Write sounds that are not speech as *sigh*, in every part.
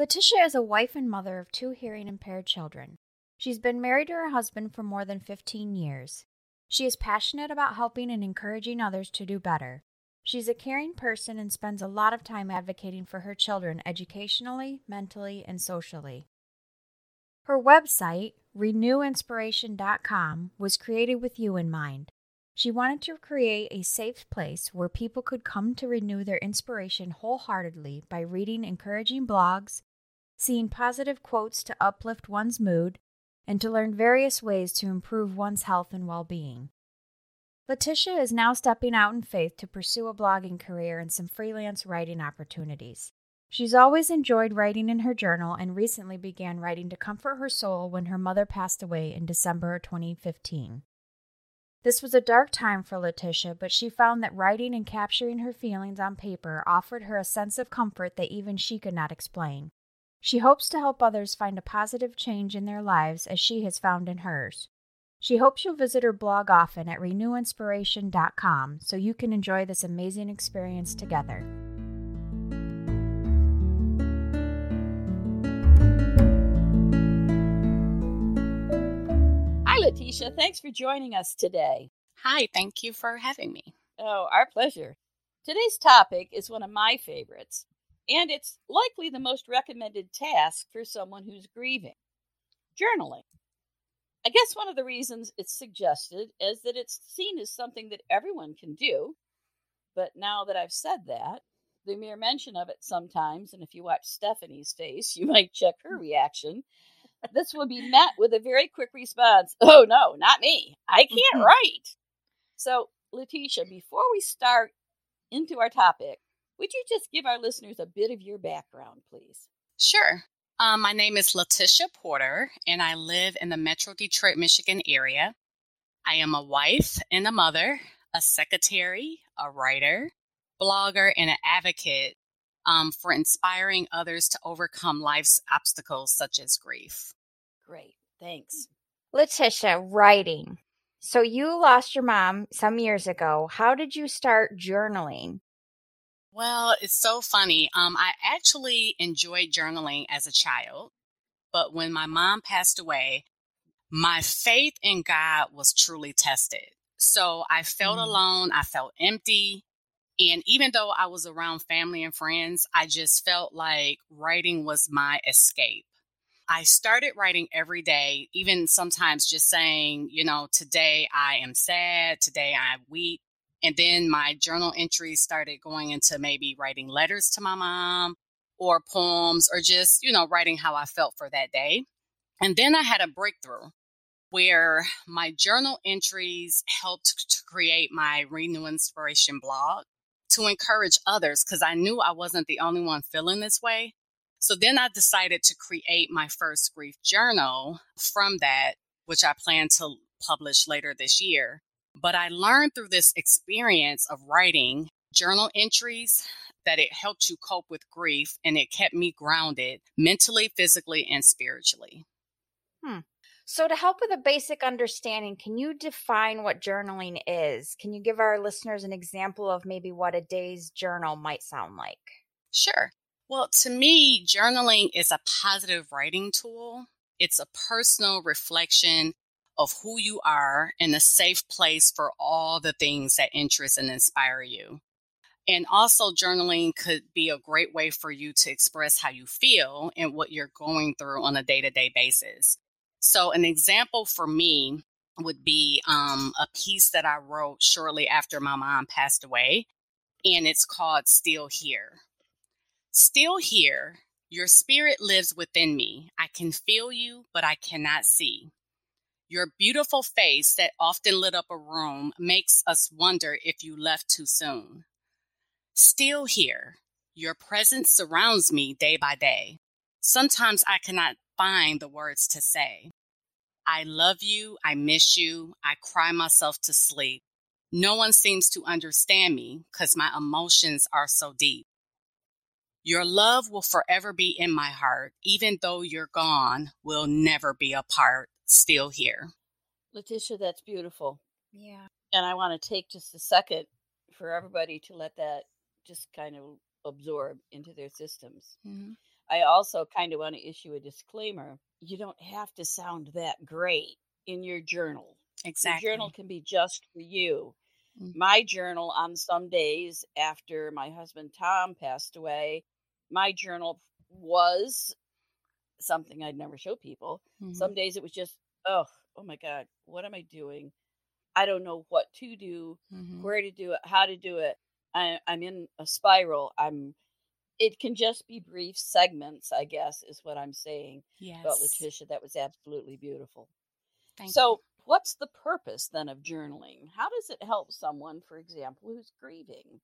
Letitia is a wife and mother of two hearing impaired children. She's been married to her husband for more than 15 years. She is passionate about helping and encouraging others to do better. She's a caring person and spends a lot of time advocating for her children educationally, mentally, and socially. Her website, renewinspiration.com, was created with you in mind. She wanted to create a safe place where people could come to renew their inspiration wholeheartedly by reading encouraging blogs, seeing positive quotes to uplift one's mood, and to learn various ways to improve one's health and well being. Letitia is now stepping out in faith to pursue a blogging career and some freelance writing opportunities. She's always enjoyed writing in her journal and recently began writing to comfort her soul when her mother passed away in December 2015. This was a dark time for Letitia, but she found that writing and capturing her feelings on paper offered her a sense of comfort that even she could not explain. She hopes to help others find a positive change in their lives as she has found in hers. She hopes you'll visit her blog often at renewinspiration.com so you can enjoy this amazing experience together. Hi, Letitia. Thanks for joining us today. Hi, thank you for having me. Oh, our pleasure. Today's topic is one of my favorites and it's likely the most recommended task for someone who's grieving journaling. I guess one of the reasons it's suggested is that it's seen as something that everyone can do. But now that I've said that, the mere mention of it sometimes, and if you watch Stephanie's face, *laughs* you might check her reaction. This will be met with a very quick response Oh, no, not me. I can't mm-hmm. write. So, Letitia, before we start into our topic, would you just give our listeners a bit of your background, please? Sure. Um, my name is Letitia Porter, and I live in the Metro Detroit, Michigan area. I am a wife and a mother, a secretary, a writer, blogger, and an advocate um, for inspiring others to overcome life's obstacles such as grief. Great. Thanks. Letitia, writing. So you lost your mom some years ago. How did you start journaling? Well, it's so funny. Um, I actually enjoyed journaling as a child, but when my mom passed away, my faith in God was truly tested. So I felt mm. alone, I felt empty. And even though I was around family and friends, I just felt like writing was my escape. I started writing every day, even sometimes just saying, you know, today I am sad, today I weep. And then my journal entries started going into maybe writing letters to my mom or poems or just, you know, writing how I felt for that day. And then I had a breakthrough where my journal entries helped to create my Renew Inspiration blog to encourage others because I knew I wasn't the only one feeling this way. So then I decided to create my first grief journal from that, which I plan to publish later this year. But I learned through this experience of writing journal entries that it helped you cope with grief and it kept me grounded mentally, physically, and spiritually. Hmm. So, to help with a basic understanding, can you define what journaling is? Can you give our listeners an example of maybe what a day's journal might sound like? Sure. Well, to me, journaling is a positive writing tool. It's a personal reflection of who you are and a safe place for all the things that interest and inspire you. And also, journaling could be a great way for you to express how you feel and what you're going through on a day to day basis. So, an example for me would be um, a piece that I wrote shortly after my mom passed away, and it's called Still Here. Still here, your spirit lives within me. I can feel you, but I cannot see. Your beautiful face that often lit up a room makes us wonder if you left too soon. Still here, your presence surrounds me day by day. Sometimes I cannot find the words to say. I love you. I miss you. I cry myself to sleep. No one seems to understand me because my emotions are so deep. Your love will forever be in my heart. Even though you're gone, we'll never be apart. Still here. Letitia, that's beautiful. Yeah. And I want to take just a second for everybody to let that just kind of absorb into their systems. Mm-hmm. I also kind of want to issue a disclaimer. You don't have to sound that great in your journal. Exactly. Your journal can be just for you. Mm. My journal on some days after my husband Tom passed away, my journal was something I'd never show people. Mhm. Some days it was just, oh, oh my God, what am I doing? I don't know what to do, Mhm. where to do it, how to do it. I, I'm in a spiral. I'm. It can just be brief segments, I guess, is what I'm saying. Yes. But Letitia, that was absolutely beautiful. Thank so, what's the purpose then of journaling? How does it help someone, for example, who's grieving?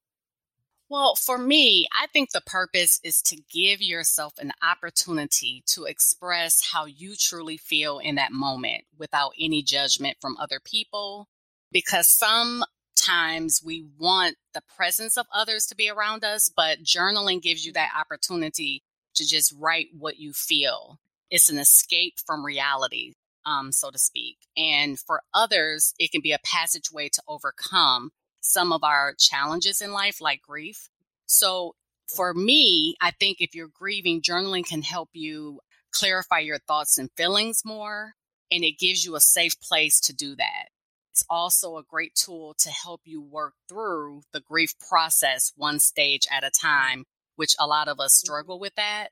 Well, for me, I think the purpose is to give yourself an opportunity to express how you truly feel in that moment without any judgment from other people. Because sometimes we want the presence of others to be around us, but journaling gives you that opportunity to just write what you feel. It's an escape from reality, um, so to speak. And for others, it can be a passageway to overcome some of our challenges in life, like grief. So for me, I think if you're grieving, journaling can help you clarify your thoughts and feelings more, and it gives you a safe place to do that. It's also a great tool to help you work through the grief process one stage at a time, which a lot of us struggle with that.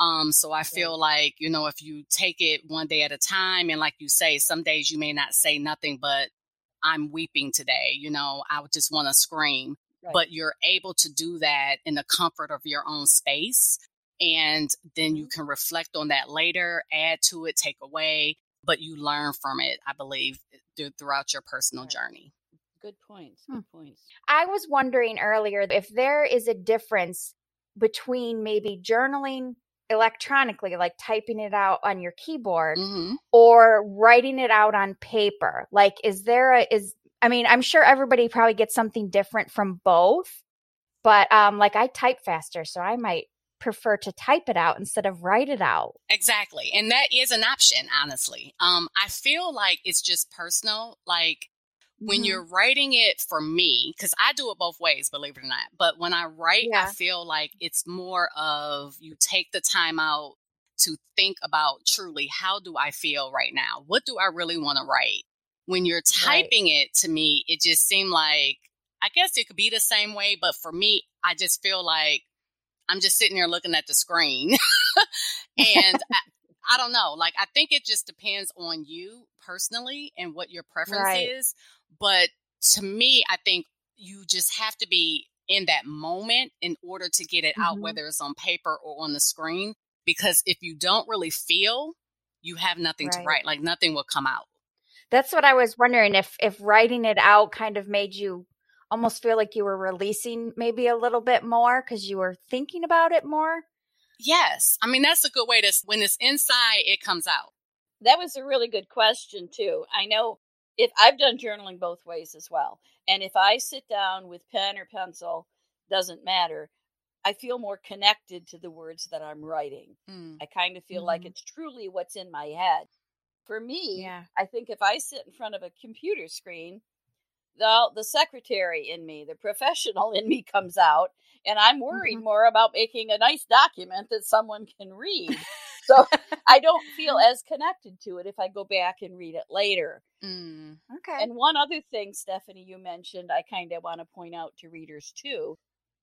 Um, so I feel like, you know, if you take it one day at a time, and like you say, some days you may not say nothing, but I'm weeping today, you know, I would just want to scream. Right. But you're able to do that in the comfort of your own space. And then you can reflect on that later, add to it, take away, but you learn from it, I believe, th- throughout your personal Right. journey. Good points. Hmm. Good points. I was wondering earlier if there is a difference between maybe journaling electronically, like typing it out on your keyboard, hmm or writing it out on paper. Like, is there a, is, I mean, I'm sure everybody probably gets something different from both, but um, like I type faster, so I might prefer to type it out instead of write it out. Exactly. And that is an option, honestly. Um, I feel like it's just personal. Like when Mhm. you're writing it for me, because I do it both ways, believe it or not. But when I write, Yeah. I feel like it's more of you take the time out to think about truly how do I feel right now? What do I really want to write? When you're Right. typing it to me, it just seemed like I guess it could be the same way, but for me, I just feel like I'm just sitting there looking at the screen. *laughs* and *laughs* I, I don't know. Like, I think it just depends on you personally and what your preference Right. is. But to me, I think you just have to be in that moment in order to get it out, Mhm. whether it's on paper or on the screen. Because if you don't really feel, you have nothing to write. Like, nothing will come out. That's what I was wondering if if writing it out kind of made you almost feel like you were releasing maybe a little bit more because you were thinking about it more. Yes. I mean, that's a good way to, when it's inside, it comes out. That was a really good question too. I know if I've done journaling both ways as well. And if I sit down with pen or pencil, doesn't matter. I feel more connected to the words that I'm writing. Mm. I kind of feel like Mhm. it's truly what's in my head. For me, Yeah. I think if I sit in front of a computer screen, the the secretary in me, the professional *laughs* in me comes out, and I'm worried Mhm. more about making a nice document that someone can read. So *laughs* I don't feel as connected to it if I go back and read it later. Mm. Okay. And one other thing, Stephanie, you mentioned, I kind of want to point out to readers too,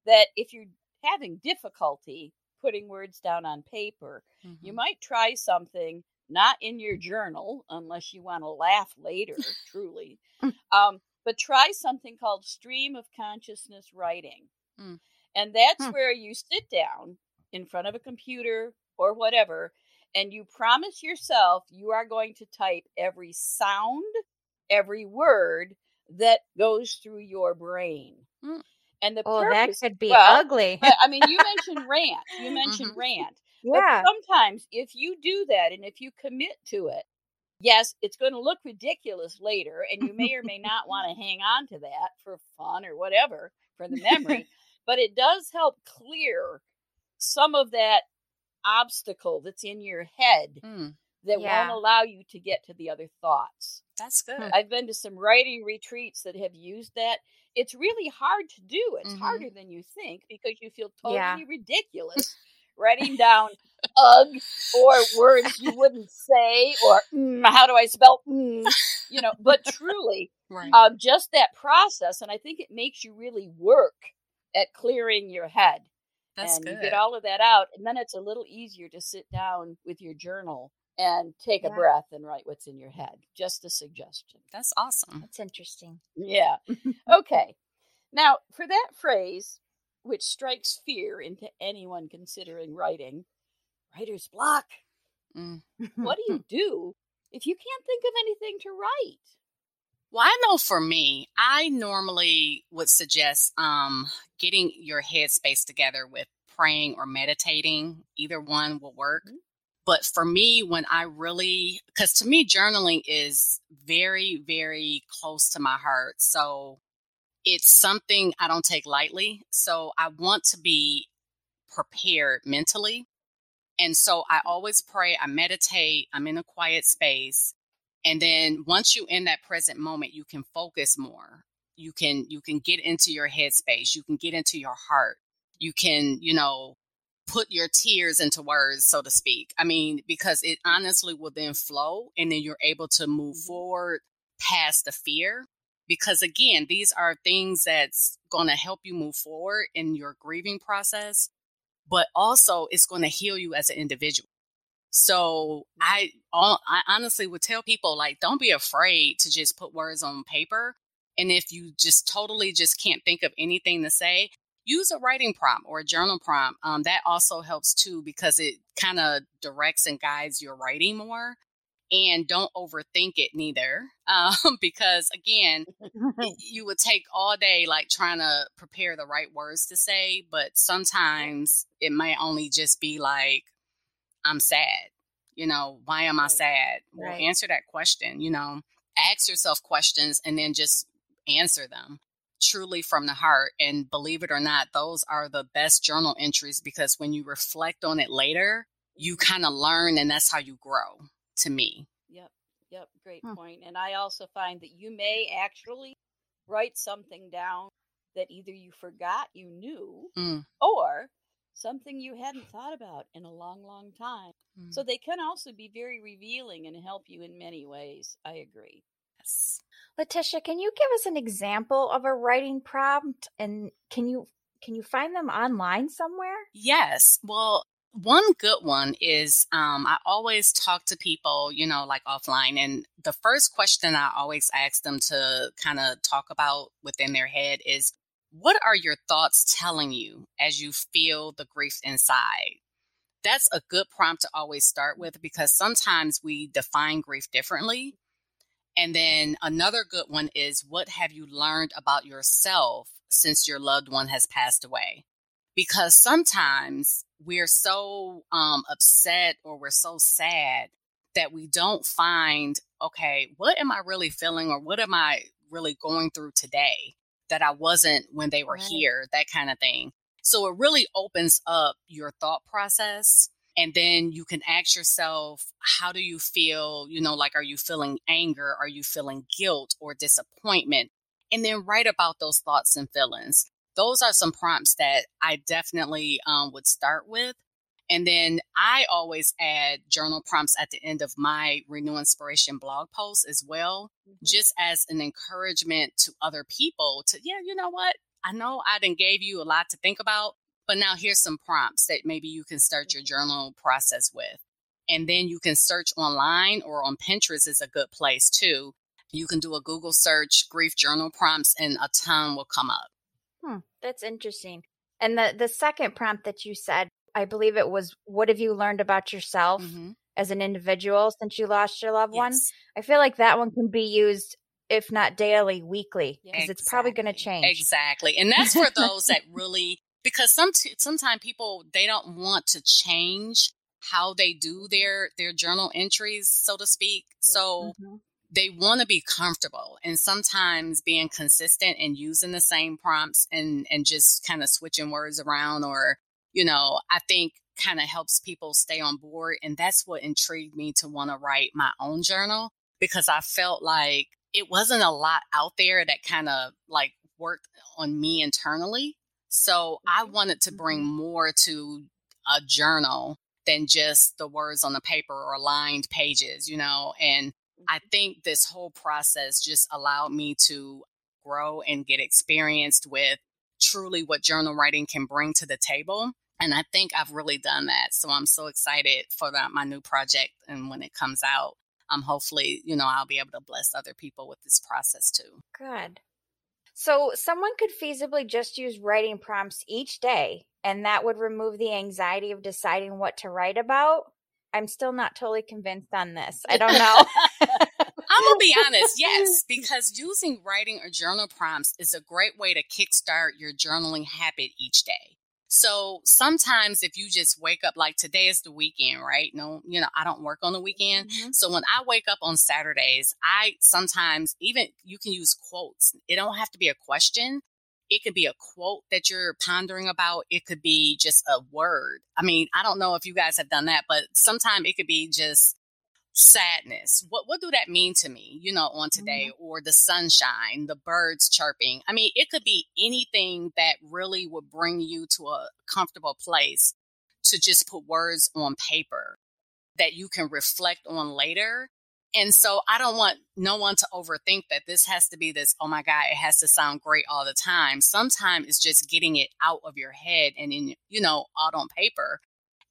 that if you're having difficulty putting words down on paper, you Mhm. might try something not in your journal unless you want to laugh later, truly. *laughs* Um, but try something called stream of consciousness writing. Mm. And that's Hmm. where you sit down in front of a computer or whatever and you promise yourself you are going to type every sound, every word that goes through your brain. Mm. And the oh, that could be well, ugly. but I mean, you mentioned rant. You *laughs* mentioned Mhm. rant. Yeah. But sometimes if you do that and if you commit to it, yes, it's going to look ridiculous later, and you may or may not *laughs* want to hang on to that for fun or whatever for the memory, *laughs* but it does help clear some of that obstacle that's in your head Hmm, that Yeah. won't allow you to get to the other thoughts. that's good. I've been to some writing retreats that have used that. It's really hard to do. It's Mhm. harder than you think because you feel totally Yeah. ridiculous *laughs* writing down ugh or words you wouldn't say or mm, how do I spell mm, you know, but truly right. um, just that process and I think it makes you really work at clearing your head that's and good. you get all of that out and then it's a little easier to sit down with your journal and take a breath and write what's in your head just a suggestion that's awesome. That's interesting. yeah *laughs* okay now for that phrase which strikes fear into anyone considering writing writer's block Mm. what do you *laughs* do if you can't think of anything to write Well, I know for me, I normally would suggest um, getting your headspace together with praying or meditating. Either one will work. Mhm. But for me, when I really, because to me, journaling is very, very close to my heart. So it's something I don't take lightly. So I want to be prepared mentally. And so I always pray, I meditate, I'm in a quiet space. And then once you in that present moment, you can focus more. You can you can get into your headspace, you can get into your heart. You can, you know, put your tears into words, so to speak. I mean, because it honestly will then flow and then you're able to move Mhm. forward past the fear. Because again, these are things that's going to help you move forward in your grieving process, but also it's going to heal you as an individual. So I, all, I honestly would tell people like, don't be afraid to just put words on paper. And if you just totally just can't think of anything to say, use a writing prompt or a journal prompt. Um, that also helps too because it kind of directs and guides your writing more. And don't overthink it neither, *laughs* um, because again, *laughs* you would take all day like trying to prepare the right words to say, but sometimes it might only just be like, I'm sad. You know, why am I sad? Well, Right. answer that question, you know, ask yourself questions and then just answer them truly from the heart. And believe it or not, those are the best journal entries because when you reflect on it later, you kind of learn and that's how you grow to me. Yep, yep, great Hmm. point. And I also find that you may actually write something down that either you forgot you knew Mm. or something you hadn't thought about in a long, long time. Mm. So they can also be very revealing and help you in many ways. I agree. Yes. Letitia, can you give us an example of a writing prompt and can you can you find them online somewhere? Yes. Well, one good one is um, I always talk to people, you know, like offline. And the first question I always ask them to kind of talk about within their head is what are your thoughts telling you as you feel the grief inside? That's a good prompt to always start with because sometimes we define grief differently. And then another good one is what have you learned about yourself since your loved one has passed away? Because sometimes we're so um, upset or we're so sad that we don't find, okay, what am I really feeling or what am I really going through today that I wasn't when they were Right. here, that kind of thing. So it really opens up your thought process. And then you can ask yourself, how do you feel? You know, like, are you feeling anger? Are you feeling guilt or disappointment? And then write about those thoughts and feelings. Those are some prompts that I definitely um, would start with. And then I always add journal prompts at the end of my Renew Inspiration blog posts as well, Mhm. just as an encouragement to other people to, yeah, you know what? I know I didn't gave you a lot to think about, but now here's some prompts that maybe you can start your journal process with. And then you can search online or on Pinterest is a good place too. You can do a Google search, grief journal prompts, and a ton will come up. Hmm, that's interesting. And the the second prompt that you said, I believe it was what have you learned about yourself Mhm. as an individual since you lost your loved one? I feel like that one can be used if not daily, weekly, because it's probably going to change. Exactly. And that's for those that really because some sometimes people they don't want to change how they do their their journal entries, so to speak. So mm-hmm. they want to be comfortable and sometimes being consistent and using the same prompts and and just kind of switching words around or you know, I think kind of helps people stay on board and that's what intrigued me to want to write my own journal because I felt like it wasn't a lot out there that kind of like worked on me internally. So I wanted to bring mm-hmm. more to a journal than just the words on the paper or lined pages, you know. And I mm-hmm. think this whole process just allowed me to grow and get experienced with truly what journal writing can bring to the table. And I think I've really done that. So I'm so excited for that, my new project. And when it comes out, um, hopefully, you know, I'll be able to bless other people with this process too. Good. So someone could feasibly just use writing prompts each day, and that would remove the anxiety of deciding what to write about. I'm still not totally convinced on this. I don't know. *laughs* I'm gonna be honest, yes, *laughs* because using writing or journal prompts is a great way to kickstart your journaling habit each day. So sometimes if you just wake up like today is the weekend, right? No, you know, I don't work on the weekend. Mm-hmm. So when I wake up on Saturdays, I sometimes even you can use quotes. It don't have to be a question. It could be a quote that you're pondering about. It could be just a word. I mean, I don't know if you guys have done that, but sometimes it could be just sadness. What what do that mean to me you know on today mm-hmm. or the sunshine the birds chirping? I mean it could be anything that really would bring you to a comfortable place to just put words on paper that you can reflect on later. And so i don't want no one to overthink that this has to be this oh my god it has to sound great all the time. Sometimes it's just getting it out of your head and in you know out on paper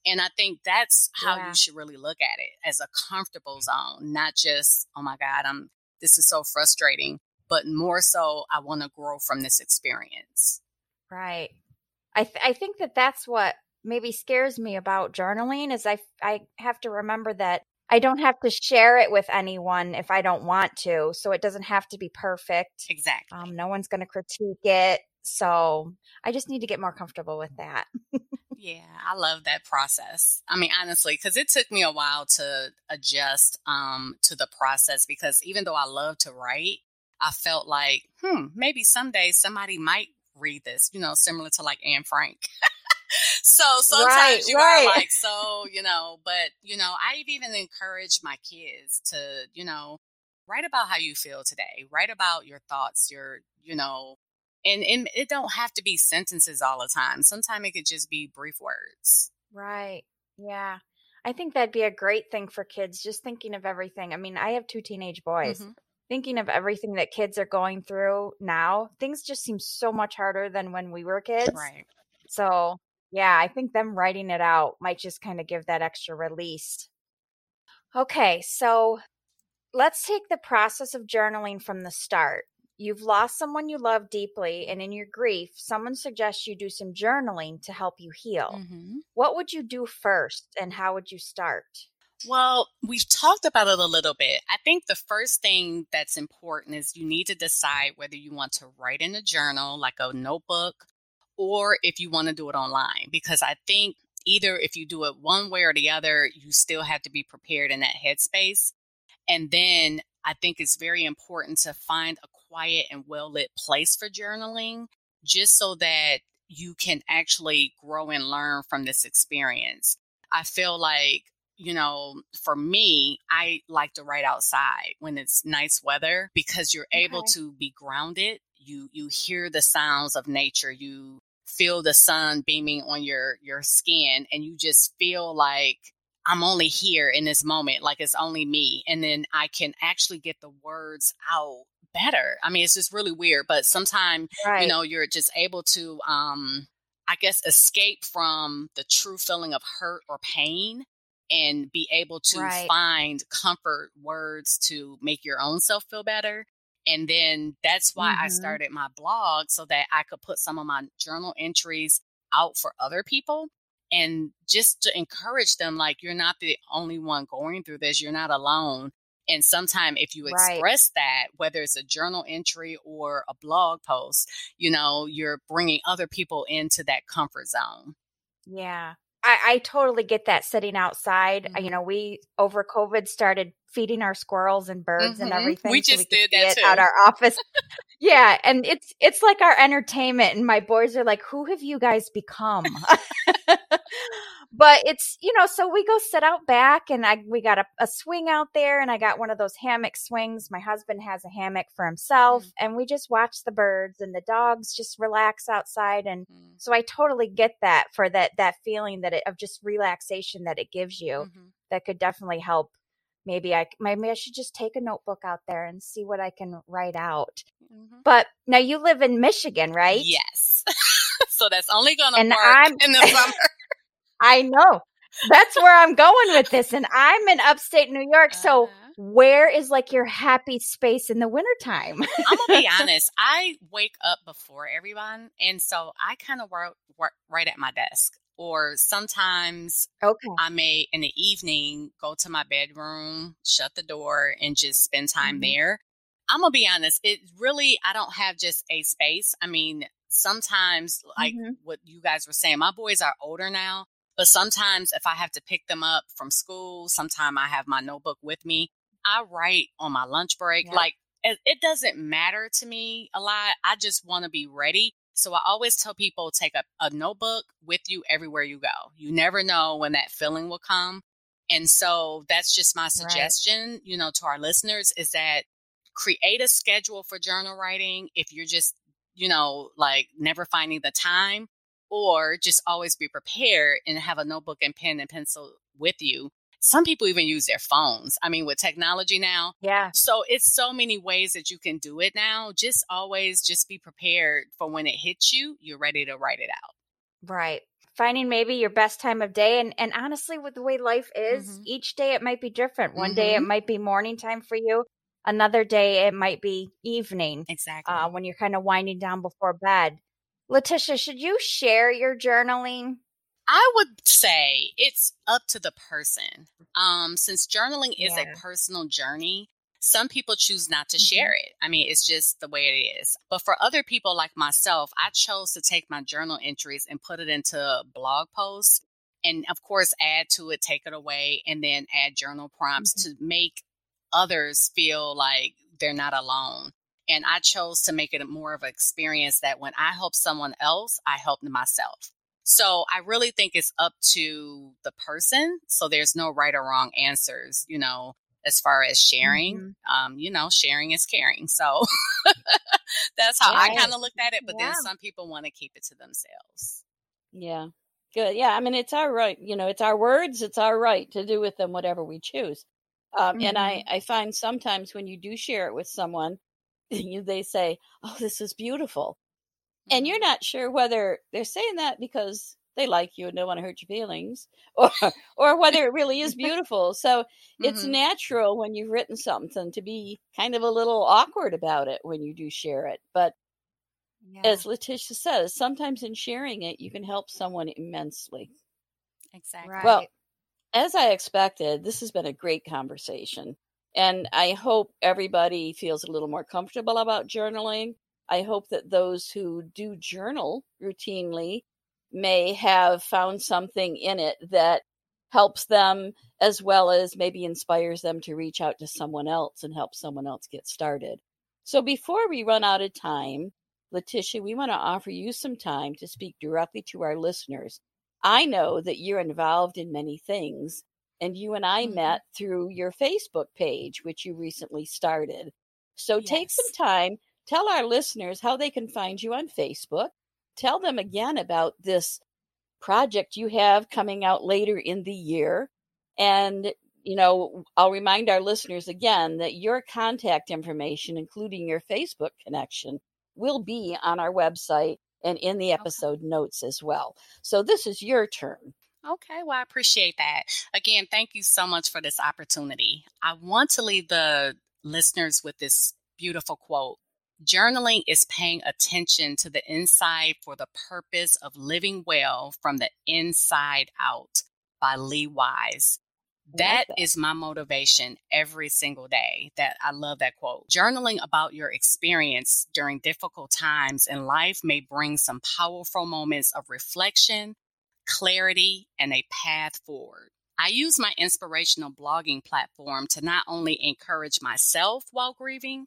and I think that's how yeah. you should really look at it as a comfortable zone, not just, oh my God, I'm this is so frustrating, but more so I want to grow from this experience. Right. I th- I think that that's what maybe scares me about journaling is I I have to remember that I don't have to share it with anyone if I don't want to, so it doesn't have to be perfect. Exactly. Um, no one's going to critique it, so I just need to get more comfortable with that. Yeah, I love that process. I mean, honestly, because it took me a while to adjust um, to the process because even though I love to write, I felt like, hmm, maybe someday somebody might read this, you know, similar to like Anne Frank. *laughs* so sometimes right, you right. are like, so, you know, but, you know, I've even encouraged my kids to, you know, write about how you feel today, write about your thoughts, your, you know, and, and it don't have to be sentences all the time. Sometimes it could just be brief words. Right. Yeah. I think that'd be a great thing for kids, just thinking of everything. I mean, I have two teenage boys. Mm-hmm. Thinking of everything that kids are going through now, things just seem so much harder than when we were kids. Right. So, yeah, I think them writing it out might just kind of give that extra release. Okay, so let's take the process of journaling from the start. You've lost someone you love deeply, and in your grief, someone suggests you do some journaling to help you heal. Mm-hmm. What would you do first, and how would you start? Well, we've talked about it a little bit. I think the first thing that's important is you need to decide whether you want to write in a journal, like a notebook, or if you want to do it online. Because I think either if you do it one way or the other, you still have to be prepared in that headspace. And then I think it's very important to find a quiet and well lit place for journaling just so that you can actually grow and learn from this experience. I feel like, you know, for me, I like to write outside when it's nice weather because you're okay. able to be grounded. You you hear the sounds of nature. You feel the sun beaming on your your skin and you just feel like I'm only here in this moment, like it's only me. And then I can actually get the words out better. I mean, it's just really weird, but sometimes, right. you know, you're just able to, um, I guess, escape from the true feeling of hurt or pain and be able to right. find comfort words to make your own self feel better. And then that's why mm-hmm. I started my blog so that I could put some of my journal entries out for other people and just to encourage them like you're not the only one going through this you're not alone and sometimes if you express right. that whether it's a journal entry or a blog post you know you're bringing other people into that comfort zone yeah I, I totally get that sitting outside. Mhm. You know, we over COVID started feeding our squirrels and birds and Mhm. everything. We so just could did that At our office. *laughs* yeah, and it's it's like our entertainment. And my boys are like, "Who have you guys become?" *laughs* but it's you know, so we go sit out back, and I we got a, a swing out there, and I got one of those hammock swings. My husband has a hammock for himself, Mm. and we just watch the birds, and the dogs just relax outside, and Mm, so I totally get that for that that feeling that it of just relaxation that it gives you. mhm. That could definitely help. Maybe I maybe I should just take a notebook out there and see what I can write out. Mm-hmm. But now you live in Michigan, right? Yes. *laughs* so that's only going to work I'm- in the *laughs* summer. I know. That's where I'm going with this. And I'm in upstate New York. So Uh-huh. where is like your happy space in the wintertime? I'm gonna be *laughs* honest. I wake up before everyone, and so I kind of work, work right at my desk. Or sometimes okay. I may, in the evening, go to my bedroom, shut the door, and just spend time Mhm. there. I'm gonna be honest. It really, I don't have just a space. I mean, sometimes, like Mhm. what you guys were saying, my boys are older now, but sometimes if I have to pick them up from school, sometimes I have my notebook with me. I write on my lunch break. Yeah. Like it, it doesn't matter to me a lot. I just want to be ready. So I always tell people take a, a notebook with you everywhere you go. You never know when that feeling will come. And so that's just my suggestion, you know, to our listeners is that create a schedule for journal writing if you're just, you know, like never finding the time or just always be prepared and have a notebook and pen and pencil with you. Some people even use their phones. I mean, with technology now, Yeah. so it's so many ways that you can do it now. Just always just be prepared for when it hits you, you're ready to write it out. Right. Finding maybe your best time of day. And, and honestly, with the way life is, Mhm. each day it might be different. One day it Mhm. might be morning time for you. Another day it might be evening Exactly. uh, when you're kind of winding down before bed. Letitia, should you share your journaling? I would say it's up to the person. Um, since journaling is Yeah. a personal journey, some people choose not to Mhm. share it. I mean, it's just the way it is. But for other people like myself, I chose to take my journal entries and put it into blog posts. And of course, add to it, take it away, and then add journal prompts to make others feel like they're not alone. And I chose to make it more of an experience that when I help someone else, I help myself. So I really think it's up to the person. So there's no right or wrong answers, you know, as far as sharing. Mhm. Um, you know, sharing is caring. So *laughs* that's how I kind of looked at it. But Yeah. then some people want to keep it to themselves. Yeah. Good. Yeah. I mean, it's our right. You know, it's our words. It's our right to do with them whatever we choose. Um, And I, I find sometimes when you do share it with someone, *laughs* you, they say, "Oh, this is beautiful," and you're not sure whether they're saying that because they like you and don't want to hurt your feelings, *laughs* or or whether it really is beautiful. So it's Mhm. natural when you've written something to be kind of a little awkward about it when you do share it. But Yeah. as Letitia says, sometimes in sharing it, you can help someone immensely. exactly. Right. Well, as I expected, this has been a great conversation. And I hope everybody feels a little more comfortable about journaling. I hope that those who do journal routinely may have found something in it that helps them as well as maybe inspires them to reach out to someone else and help someone else get started. So before we run out of time, Letitia, we want to offer you some time to speak directly to our listeners. I know that you're involved in many things, and you and I Mhm. met through your Facebook page, which you recently started. So take some time, tell our listeners how they can find you on Facebook. Tell them again about this project you have coming out later in the year. And, you know, I'll remind our listeners again that your contact information, including your Facebook connection, will be on our website and in the episode notes as well. So this is your turn. Okay, well, I appreciate that. Again, thank you so much for this opportunity. I want to leave the listeners with this beautiful quote Journaling is paying attention to the inside for the purpose of living well from the inside out by Lee Wise. That that. is my motivation every single day. That I love that quote. Journaling about your experience during difficult times in life may bring some powerful moments of reflection, clarity, and a path forward. I use my inspirational blogging platform to not only encourage myself while grieving,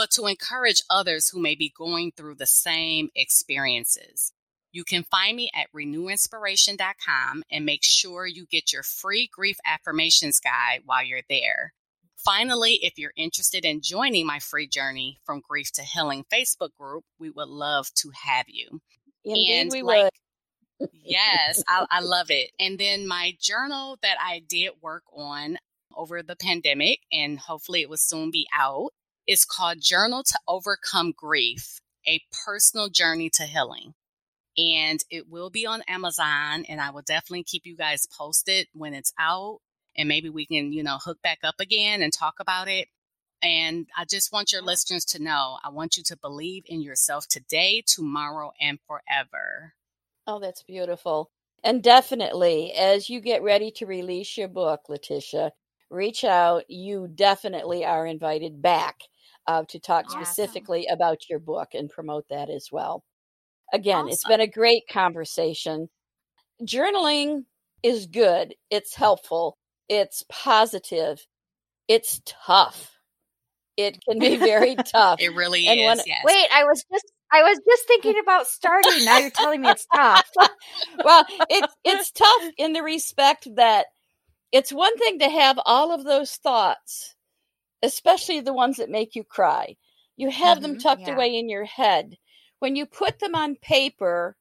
but to encourage others who may be going through the same experiences. You can find me at renewinspiration.com and make sure you get your free grief affirmations guide while you're there. Finally, if you're interested in joining my free journey from grief to healing Facebook group, we would love to have you. Indeed, and we like, would. yes, I, I *laughs* love it. And then my journal that I did work on over the pandemic, and hopefully it will soon be out, is called Journal to Overcome Grief, a personal journey to healing. And it will be on Amazon, and I will definitely keep you guys posted when it's out. And maybe we can, you know, hook back up again and talk about it. And I just want your listeners to know I want you to believe in yourself today, tomorrow, and forever. Oh, that's beautiful. And definitely, as you get ready to release your book, Letitia, reach out. You definitely are invited back uh, to talk awesome. specifically about your book and promote that as well. Again, awesome. it's been a great conversation. Journaling is good, it's helpful, it's positive, it's tough. It can be very *laughs* tough. It really and is. When, yes. Wait, I was just I was just thinking about starting. Now you're telling me it's tough. *laughs* well, it's it's tough in the respect that it's one thing to have all of those thoughts especially the ones that make you cry. You have mm-hmm, them tucked yeah. away in your head. When you put them on paper,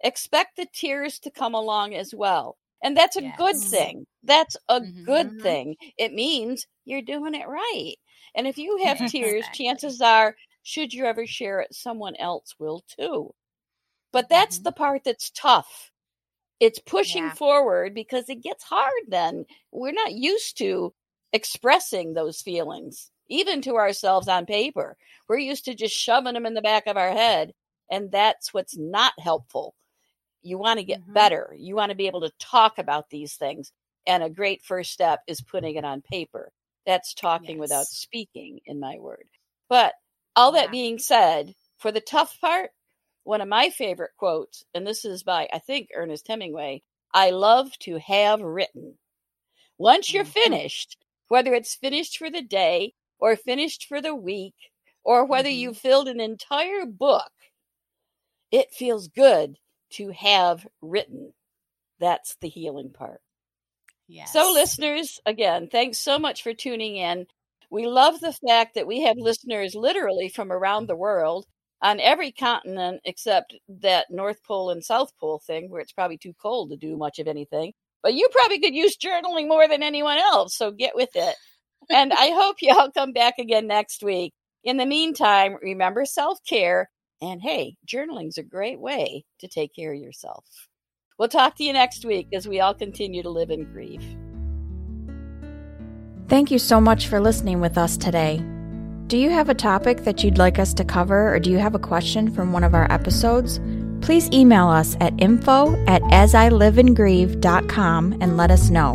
expect the tears to come along as well. And that's a yes. good thing. That's a mm-hmm. good thing. It means you're doing it right. And if you *laughs* have tears, exactly. chances are, should you ever share it, someone else will too. But that's mm-hmm. the part that's tough. It's pushing yeah. forward because it gets hard then. We're not used to expressing those feelings, even to ourselves on paper. We're used to just shoving them in the back of our head. And that's what's not helpful. You want to get mm-hmm. better. You want to be able to talk about these things. And a great first step is putting it on paper. That's talking yes. without speaking, in my word. But all yeah. that being said, for the tough part, one of my favorite quotes, and this is by, I think, Ernest Hemingway I love to have written. Once you're mm-hmm. finished, whether it's finished for the day or finished for the week or whether mm-hmm. you filled an entire book, it feels good to have written. That's the healing part. Yes. So, listeners, again, thanks so much for tuning in. We love the fact that we have listeners literally from around the world on every continent except that North Pole and South Pole thing, where it's probably too cold to do much of anything but you probably could use journaling more than anyone else. So get with it. and I hope y'all come back again next week. In the meantime, remember self care. And hey, journaling's a great way to take care of yourself. We'll talk to you next week as we all continue to live in grief. Thank you so much for listening with us today. Do you have a topic that you'd like us to cover, or do you have a question from one of our episodes? Please email us at info at asiliveandgrieve.com and let us know.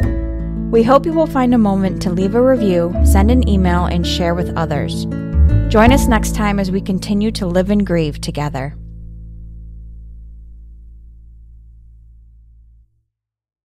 We hope you will find a moment to leave a review, send an email, and share with others. Join us next time as we continue to live and grieve together.